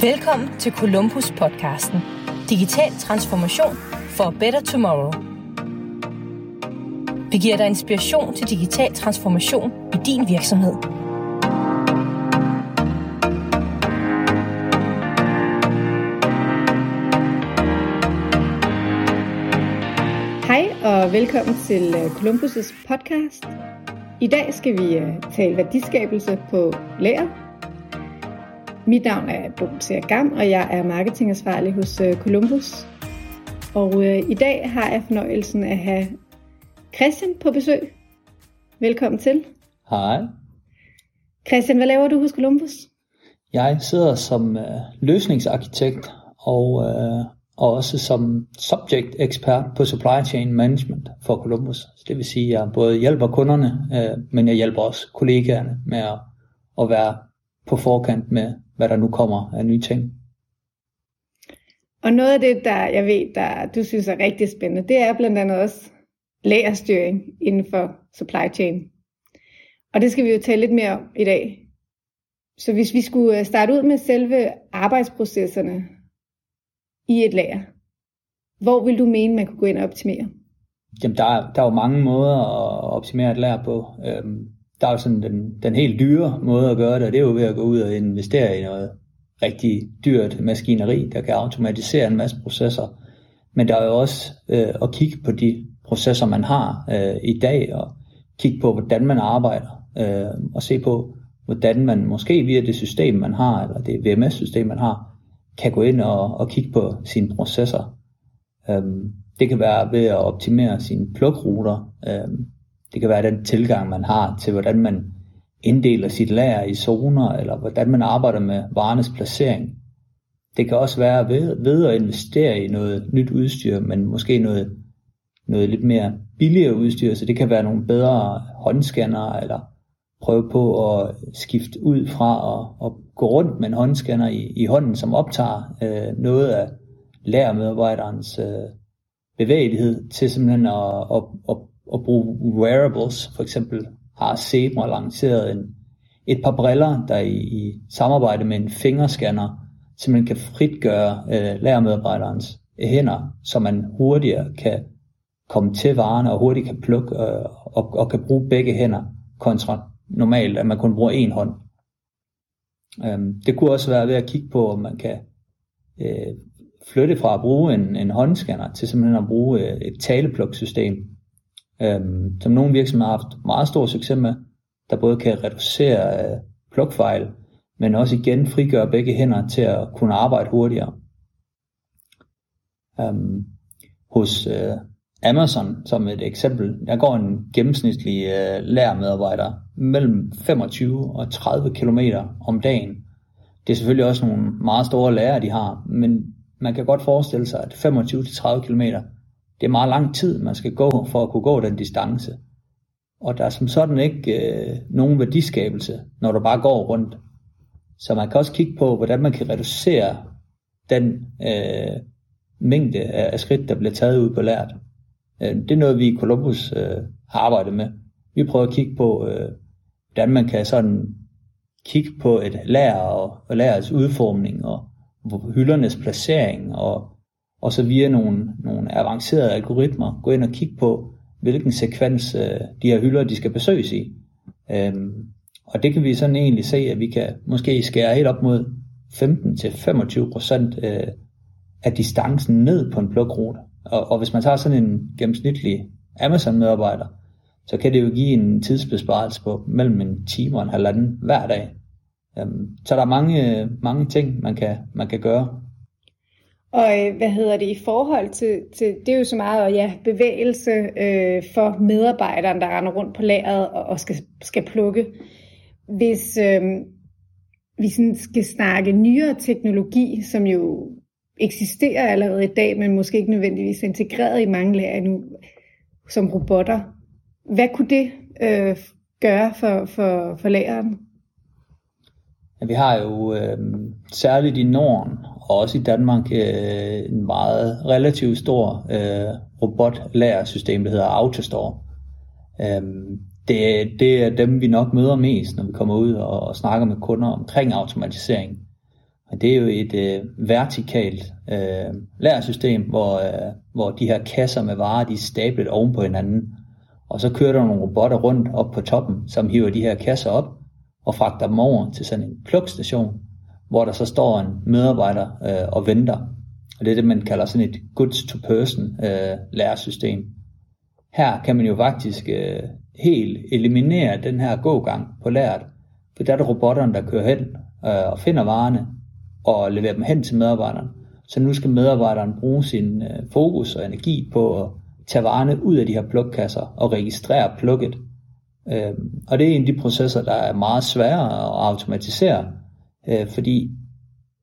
Velkommen til Columbus podcasten. Digital transformation for a better tomorrow. Vi giver dig inspiration til digital transformation i din virksomhed. Hej og velkommen til øh, Columbus' podcast. I dag skal vi øh, tale værdiskabelse på lager. Mit navn er Dorthea Gam, og jeg er marketingansvarlig hos øh, Columbus. Og øh, i dag har jeg fornøjelsen at have Christian på besøg. Velkommen til. Hej. Christian, hvad laver du hos Columbus? Jeg sidder som øh, løsningsarkitekt og, øh, og også som subject ekspert på supply chain management for Columbus. Så det vil sige, at jeg både hjælper kunderne, øh, men jeg hjælper også kollegaerne med at, at være på forkant med, hvad der nu kommer af nye ting. Og noget af det, der jeg ved, der du synes er rigtig spændende, det er blandt andet også lagerstyring inden for supply chain. Og det skal vi jo tale lidt mere om i dag. Så hvis vi skulle øh, starte ud med selve arbejdsprocesserne i et lager, hvor vil du mene, man kunne gå ind og optimere? Jamen, der er, der er jo mange måder at optimere et lager på. Øhm, der er jo sådan den, den helt dyre måde at gøre det, og det er jo ved at gå ud og investere i noget rigtig dyrt maskineri, der kan automatisere en masse processer. Men der er jo også øh, at kigge på de processer, man har øh, i dag, og kigge på, hvordan man arbejder, øh, og se på, hvordan man måske via det system, man har, eller det VMS-system, man har, kan gå ind og, og kigge på sine processer. Øh, det kan være ved at optimere sine plukruter. Øh, det kan være den tilgang, man har til, hvordan man inddeler sit lager i zoner, eller hvordan man arbejder med varernes placering. Det kan også være ved, ved at investere i noget nyt udstyr, men måske noget, noget lidt mere billigere udstyr, så det kan være nogle bedre håndscanner, eller prøve på at skifte ud fra at, at gå rundt med en håndscanner i, i hånden, som optager øh, noget af lærermedarbejderens øh, bevægelighed til simpelthen at, at, at, at bruge wearables. For eksempel har Zebra lanceret en, et par briller, der i, i samarbejde med en fingerscanner simpelthen kan fritgøre øh, lærermedarbejderens øh, hænder, så man hurtigere kan komme til varerne og hurtigt kan plukke øh, og, og kan bruge begge hænder kontra normalt, at man kun bruger en hånd. Øhm, det kunne også være ved at kigge på, om man kan øh, flytte fra at bruge en, en håndscanner til simpelthen at bruge øh, et talepluksystem, øhm, som nogle virksomheder har haft meget stor succes med, der både kan reducere øh, plukfejl, men også igen frigøre begge hænder til at kunne arbejde hurtigere. Øhm, hos øh, Amazon som et eksempel, der går en gennemsnitlig øh, lærermedarbejder mellem 25 og 30 km om dagen. Det er selvfølgelig også nogle meget store lærer, de har, men man kan godt forestille sig, at 25-30 km, det er meget lang tid, man skal gå for at kunne gå den distance. Og der er som sådan ikke øh, nogen værdiskabelse, når du bare går rundt. Så man kan også kigge på, hvordan man kan reducere den øh, mængde af skridt, der bliver taget ud på lært. Øh, det er noget, vi i Columbus øh, har arbejdet med. Vi prøver at kigge på, øh, hvordan man kan sådan kigge på et lærer og, og lærets udformning og hyldernes placering og, og så via nogle, nogle avancerede algoritmer gå ind og kigge på, hvilken sekvens øh, de her hylder, de skal besøges i. Øhm, og det kan vi sådan egentlig se, at vi kan måske skære helt op mod 15-25% øh, af distancen ned på en plukrute. Og, og hvis man tager sådan en gennemsnitlig Amazon-medarbejder, så kan det jo give en tidsbesparelse på mellem en time og en halvanden hver dag. Øhm, så der er mange, øh, mange ting, man kan, man kan gøre. Og øh, hvad hedder det i forhold til, til det er jo så meget ja, bevægelse øh, for medarbejderen, der render rundt på lageret og, og skal, skal plukke. Hvis øh, vi sådan skal snakke nyere teknologi, som jo eksisterer allerede i dag, men måske ikke nødvendigvis integreret i mange lager nu, som robotter. Hvad kunne det øh, gøre for, for, for lageren? Ja, vi har jo øh, særligt i Norden og også i Danmark øh, en meget relativt stor øh, robotlærersystem, der hedder Autostore. Øhm, det, det er dem, vi nok møder mest, når vi kommer ud og, og snakker med kunder omkring automatisering. Og det er jo et øh, vertikalt øh, lærersystem, hvor, øh, hvor de her kasser med varer, de er stablet oven på hinanden. Og så kører der nogle robotter rundt op på toppen, som hiver de her kasser op og fragter dem over til sådan en plukstation, hvor der så står en medarbejder øh, og venter. Og det er det, man kalder sådan et goods-to-person øh, læresystem. Her kan man jo faktisk øh, helt eliminere den her gågang på læret, for der er det robotterne, der kører hen øh, og finder varerne og leverer dem hen til medarbejderen. Så nu skal medarbejderen bruge sin øh, fokus og energi på at tage varerne ud af de her plukkasser og registrere plukket. Øh, og det er en af de processer, der er meget sværere at automatisere, øh, fordi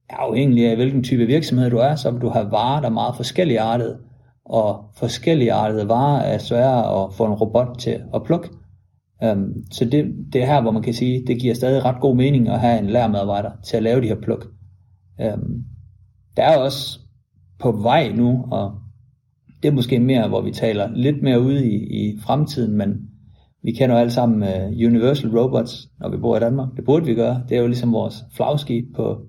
afhængig af hvilken type virksomhed du er, så vil du have varer, der er meget forskellige artede, og forskellige artede varer er sværere at få en robot til at plukke. Øhm, så det, det er her, hvor man kan sige, det giver stadig ret god mening at have en lærermedarbejder til at lave de her pluk. Øhm, der er også på vej nu, og det er måske mere, hvor vi taler lidt mere ude i, i fremtiden, men vi kender jo alle sammen uh, Universal Robots, når vi bor i Danmark. Det burde vi gøre. Det er jo ligesom vores flagskib på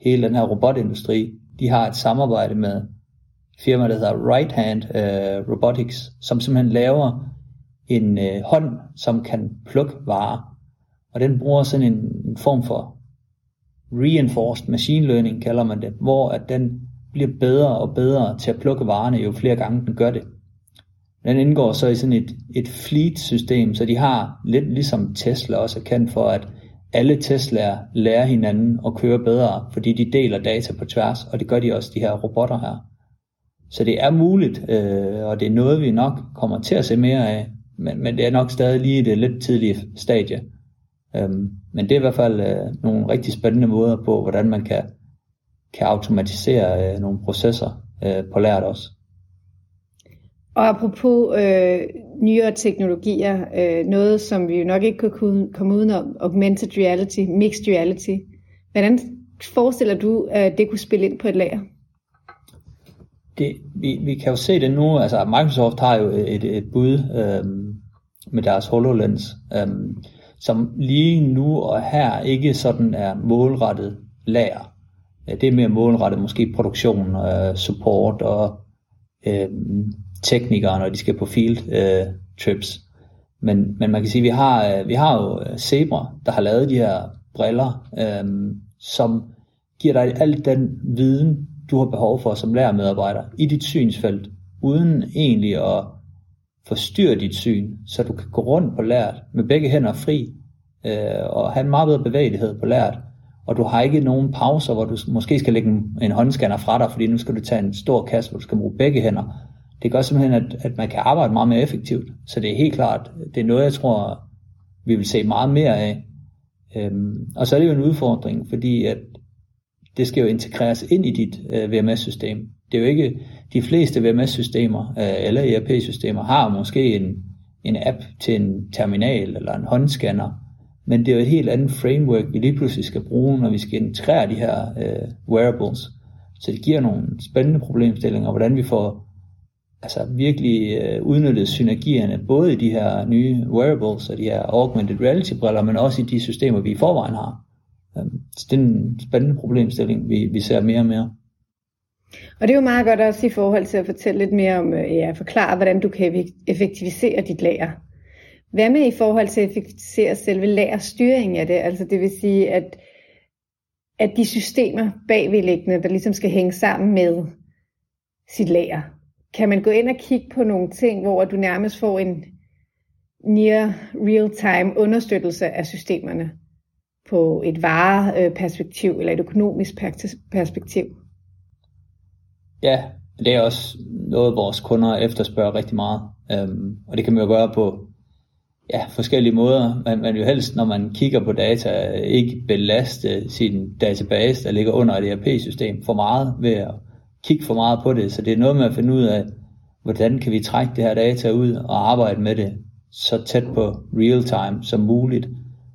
hele den her robotindustri. De har et samarbejde med firma, der hedder Right Hand uh, Robotics, som simpelthen laver en uh, hånd, som kan plukke varer. Og den bruger sådan en, en form for reinforced machine learning, kalder man det, hvor at den bliver bedre og bedre til at plukke varerne, jo flere gange den gør det. Den indgår så i sådan et, et fleet-system, så de har lidt ligesom Tesla også er kendt for, at alle Teslaer lærer hinanden og køre bedre, fordi de deler data på tværs, og det gør de også, de her robotter her. Så det er muligt, øh, og det er noget, vi nok kommer til at se mere af, men, men det er nok stadig lige i det lidt tidlige stadie. Øhm, men det er i hvert fald øh, nogle rigtig spændende måder på, hvordan man kan, kan automatisere øh, nogle processer øh, på lært også. Og apropos øh, nyere teknologier, øh, noget som vi jo nok ikke kunne komme udenom, augmented reality, mixed reality. Hvordan forestiller du, at det kunne spille ind på et lager? Det, vi, vi kan jo se det nu, altså Microsoft har jo et, et bud øh, med deres HoloLens, øh, som lige nu og her ikke sådan er målrettet lager. Det er mere målrettet måske produktion, øh, support og øh, teknikere, når de skal på field øh, trips. Men, men man kan sige, at vi har, øh, vi har jo øh, Zebra, der har lavet de her briller, øh, som giver dig al den viden, du har behov for som lærermedarbejder i dit synsfelt, uden egentlig at forstyrre dit syn, så du kan gå rundt på lært med begge hænder fri, øh, og have en meget bedre bevægelighed på lært, og du har ikke nogen pauser, hvor du måske skal lægge en, en håndscanner fra dig, fordi nu skal du tage en stor kasse, hvor du skal bruge begge hænder. Det gør simpelthen, at, at man kan arbejde meget mere effektivt. Så det er helt klart, det er noget, jeg tror, vi vil se meget mere af. Øhm, og så er det jo en udfordring, fordi at det skal jo integreres ind i dit øh, VMS-system. Det er jo ikke, de fleste VMS-systemer øh, eller ERP-systemer har måske en, en app til en terminal eller en håndscanner, men det er jo et helt andet framework, vi lige pludselig skal bruge, når vi skal integrere de her øh, wearables. Så det giver nogle spændende problemstillinger, hvordan vi får altså virkelig øh, udnyttet synergierne, både i de her nye wearables og de her augmented reality briller, men også i de systemer, vi i forvejen har. Øhm, så det er en spændende problemstilling, vi, vi ser mere og mere. Og det er jo meget godt også i forhold til at fortælle lidt mere om, øh, ja, forklare, hvordan du kan effektivisere dit lager. Hvad med i forhold til at effektivisere selve lagerstyringen af det? Altså det vil sige, at, at de systemer bagvedliggende, der ligesom skal hænge sammen med sit lager, kan man gå ind og kigge på nogle ting, hvor du nærmest får en near real-time understøttelse af systemerne på et vareperspektiv eller et økonomisk perspektiv? Ja, det er også noget, vores kunder efterspørger rigtig meget. Øhm, og det kan man jo gøre på ja, forskellige måder. Man, man jo helst, når man kigger på data, ikke belaste sin database, der ligger under et ERP-system for meget ved at kigge for meget på det. Så det er noget med at finde ud af, hvordan kan vi trække det her data ud og arbejde med det så tæt på real time som muligt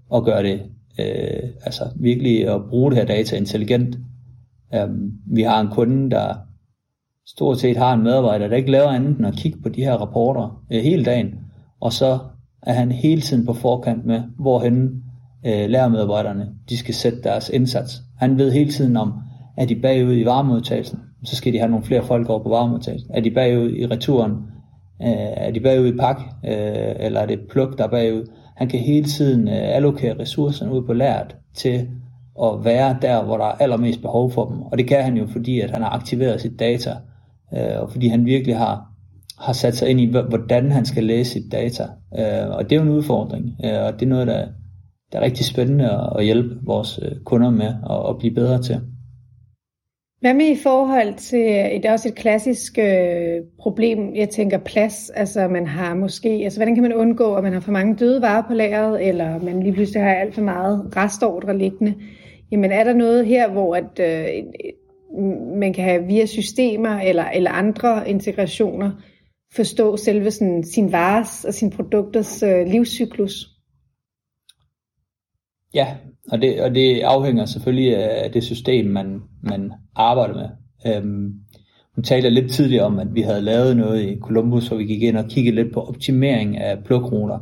og gøre det øh, altså virkelig at bruge det her data intelligent. Um, vi har en kunde, der stort set har en medarbejder, der ikke laver andet end at kigge på de her rapporter øh, hele dagen, og så er han hele tiden på forkant med, hvorhen øh, lærermedarbejderne, de skal sætte deres indsats. Han ved hele tiden om, er de bagud i varmeudtagelsen? Så skal de have nogle flere folk over på varmemodtagelsen. Er de bagud i returen, øh, er de bagud i pak, øh, eller er det pluk, der er bagud. Han kan hele tiden øh, allokere ressourcerne ud på lært til at være der, hvor der er allermest behov for dem. Og det kan han jo, fordi at han har aktiveret sit data, øh, og fordi han virkelig har, har sat sig ind i, hvordan han skal læse sit data. Øh, og det er jo en udfordring, øh, og det er noget, der, der er rigtig spændende at, hjælpe vores øh, kunder med at, at blive bedre til. Hvad med i forhold til, øh, det er også et klassisk øh, problem, jeg tænker plads, altså man har måske, altså hvordan kan man undgå, at man har for mange døde varer på lageret, eller man lige pludselig har alt for meget restordre liggende. Jamen er der noget her, hvor at, øh, man kan have via systemer eller, eller andre integrationer forstå selve sådan, sin vares og sin produkters øh, livscyklus? Ja, og det, og det afhænger selvfølgelig af det system, man, man arbejder med. Øhm, hun talte lidt tidligere om, at vi havde lavet noget i Columbus, hvor vi gik ind og kiggede lidt på optimering af plukruter.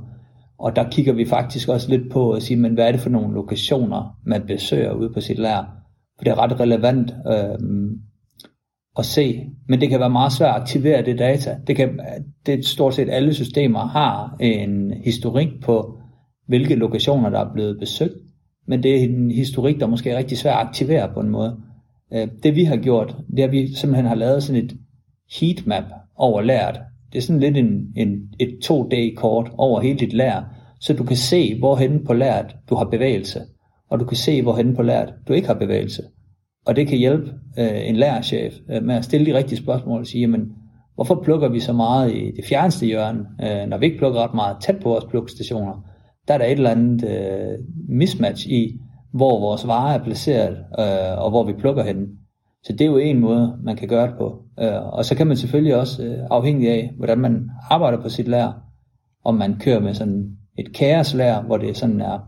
Og der kigger vi faktisk også lidt på at sige, men hvad er det for nogle lokationer, man besøger ude på sit lær? For det er ret relevant øhm, at se, men det kan være meget svært at aktivere det data. Det kan, det stort set alle systemer har en historik på, hvilke lokationer, der er blevet besøgt, men det er en historik, der måske er rigtig svær at aktivere på en måde. Øh, det vi har gjort, det er, at vi simpelthen har lavet sådan et heatmap over lært. Det er sådan lidt en, en, et 2D-kort over hele dit lær, så du kan se, hvorhen på lært du har bevægelse, og du kan se, hvorhen på lært du ikke har bevægelse. Og det kan hjælpe øh, en lærerchef øh, med at stille de rigtige spørgsmål og sige, jamen, hvorfor plukker vi så meget i det fjerneste hjørne, øh, når vi ikke plukker ret meget tæt på vores plukstationer? Der er der et eller andet øh, mismatch i, hvor vores varer er placeret, øh, og hvor vi plukker henne. Så det er jo en måde, man kan gøre det på. Øh, og så kan man selvfølgelig også, øh, afhængig af, hvordan man arbejder på sit lær, om man kører med sådan et kaoslær, hvor det sådan er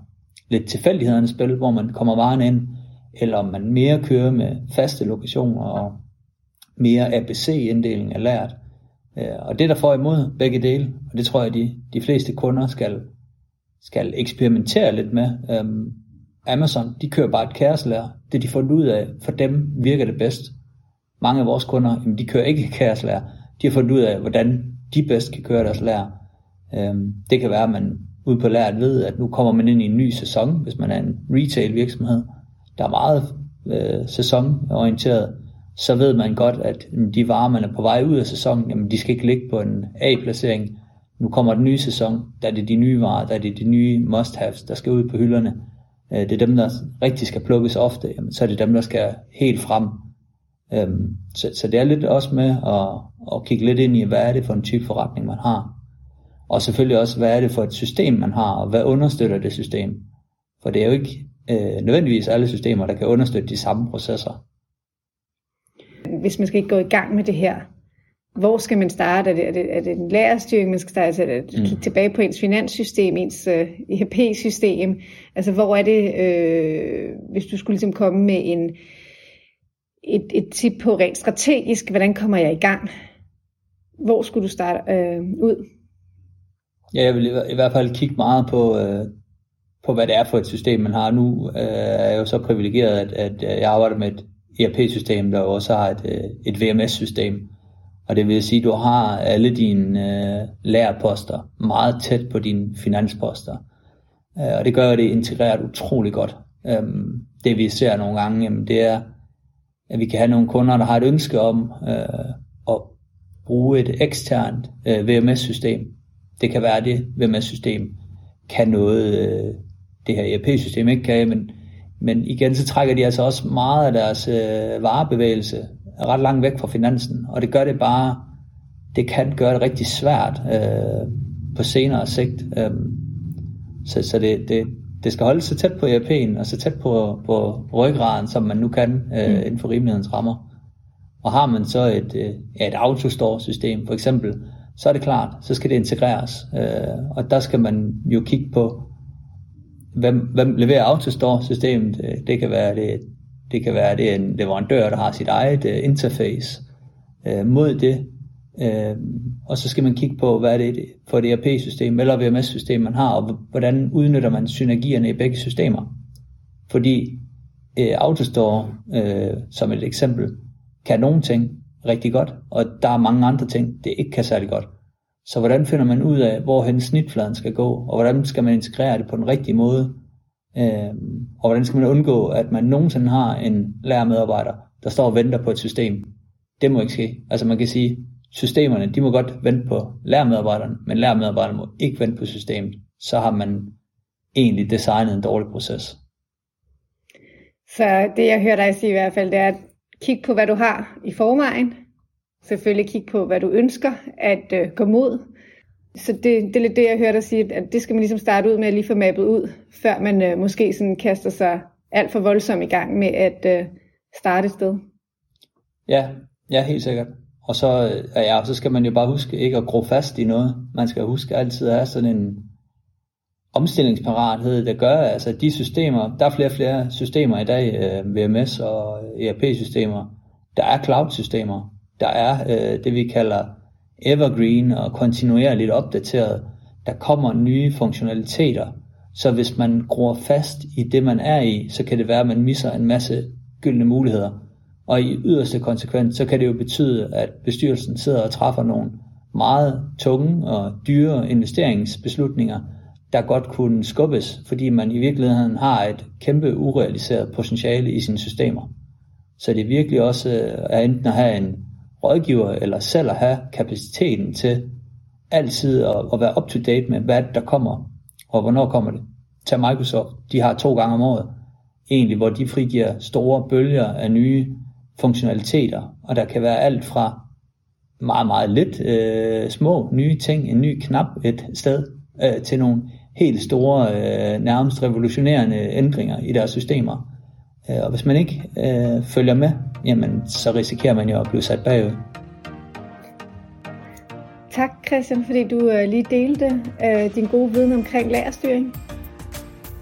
lidt tilfældighedernes spil, hvor man kommer varen ind, eller om man mere kører med faste lokationer og mere ABC-inddeling af lært. Øh, og det er der for imod begge dele, og det tror jeg, de, de fleste kunder skal skal eksperimentere lidt med. Øhm, Amazon, de kører bare et kaoslærer. Det de fundet ud af, for dem virker det bedst. Mange af vores kunder, jamen, de kører ikke kaoslærer. De har fundet ud af, hvordan de bedst kan køre deres lærer. Øhm, det kan være, at man ude på læreren ved, at nu kommer man ind i en ny sæson, hvis man er en retail virksomhed. Der er meget øh, sæsonorienteret, så ved man godt, at de varer, man er på vej ud af sæsonen, jamen, de skal ikke ligge på en A-placering nu kommer den nye sæson, der er det de nye varer, der er det de nye must-haves, der skal ud på hylderne. Øh, det er dem, der rigtig skal plukkes ofte, jamen, så er det dem, der skal helt frem. Øhm, så, så det er lidt også med at, at kigge lidt ind i, hvad er det for en type forretning, man har. Og selvfølgelig også, hvad er det for et system, man har, og hvad understøtter det system. For det er jo ikke øh, nødvendigvis alle systemer, der kan understøtte de samme processer. Hvis man skal ikke gå i gang med det her, hvor skal man starte? Er det, er det, er det en lærerstyring, man skal starte? Altså, er det, mm. tilbage på ens finanssystem, ens øh, ERP-system? Altså, hvor er det, øh, hvis du skulle ligesom komme med en, et, et tip på rent strategisk, hvordan kommer jeg i gang? Hvor skulle du starte øh, ud? Ja, jeg vil i hvert fald kigge meget på, øh, på hvad det er for et system, man har. Nu øh, er jeg jo så privilegeret, at, at jeg arbejder med et ERP-system, der også har et, øh, et VMS-system, og det vil sige, at du har alle dine øh, lærerposter meget tæt på dine finansposter. Øh, og det gør, at det integreret utrolig godt. Øh, det vi ser nogle gange, jamen, det er, at vi kan have nogle kunder, der har et ønske om øh, at bruge et eksternt øh, VMS-system. Det kan være, at det VMS-system kan noget, øh, det her ERP-system ikke kan, men, men igen, så trækker de altså også meget af deres øh, varebevægelse er ret langt væk fra finansen, og det gør det bare, det kan gøre det rigtig svært øh, på senere sigt. Øh, så så det, det, det skal holde sig tæt på ERP'en, og så tæt på, på ryggraden, som man nu kan øh, mm. inden for rimelighedens rammer. Og har man så et, øh, et autostore-system for eksempel, så er det klart, så skal det integreres. Øh, og der skal man jo kigge på, hvem, hvem leverer autostore-systemet. Det kan være det det kan være, at det er en leverandør, der har sit eget uh, interface uh, mod det. Øh, og så skal man kigge på, hvad er det for et ERP-system eller VMS-system, man har, og hvordan udnytter man synergierne i begge systemer. Fordi øh, Autostore, øh, som et eksempel, kan nogle ting rigtig godt, og der er mange andre ting, det ikke kan særlig godt. Så hvordan finder man ud af, hvorhen snitfladen skal gå, og hvordan skal man integrere det på den rigtige måde, øh, og hvordan skal man undgå, at man nogensinde har en lærermedarbejder, der står og venter på et system. Det må ikke ske. Altså man kan sige, systemerne, de må godt vente på lærermedarbejderen, men lærermedarbejderen må ikke vente på systemet. Så har man egentlig designet en dårlig proces. Så det jeg hører dig sige i hvert fald, det er at kigge på, hvad du har i forvejen. Selvfølgelig kigge på, hvad du ønsker at øh, gå mod. Så det, det er lidt det, jeg hører dig sige, at det skal man ligesom starte ud med at lige få mappet ud, før man øh, måske sådan kaster sig alt for voldsomt i gang med at øh, starte et sted. Ja, ja, helt sikkert. Og så, øh, ja, så skal man jo bare huske ikke at gro fast i noget. Man skal huske altid at have sådan en omstillingsparathed, der gør, altså de systemer, der er flere og flere systemer i dag, øh, VMS og ERP-systemer, der er cloud-systemer, der er øh, det vi kalder evergreen og kontinuerligt opdateret, der kommer nye funktionaliteter, så hvis man gror fast i det, man er i, så kan det være, at man misser en masse gyldne muligheder. Og i yderste konsekvens, så kan det jo betyde, at bestyrelsen sidder og træffer nogle meget tunge og dyre investeringsbeslutninger, der godt kunne skubbes, fordi man i virkeligheden har et kæmpe urealiseret potentiale i sine systemer. Så det er virkelig også er enten at have en rådgiver, eller selv at have kapaciteten til altid at, at være up to date med, hvad der kommer, og hvornår kommer det. Tag Microsoft, de har to gange om året, egentlig, hvor de frigiver store bølger af nye funktionaliteter, og der kan være alt fra meget, meget lidt øh, små nye ting, en ny knap et sted, øh, til nogle helt store, øh, nærmest revolutionerende ændringer i deres systemer. Øh, og hvis man ikke øh, følger med, jamen så risikerer man jo at blive sat bagud. Tak Christian, fordi du øh, lige delte øh, din gode viden omkring lagerstyring.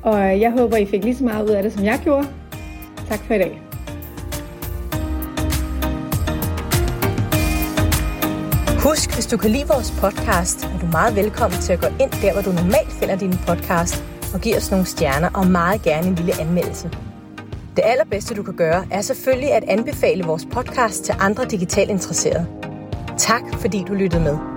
Og øh, jeg håber, I fik lige så meget ud af det, som jeg gjorde. Tak for i dag. Husk, hvis du kan lide vores podcast, er du meget velkommen til at gå ind der, hvor du normalt finder din podcast, og give os nogle stjerner og meget gerne en lille anmeldelse. Det allerbedste, du kan gøre, er selvfølgelig at anbefale vores podcast til andre digitalt interesserede. Tak, fordi du lyttede med.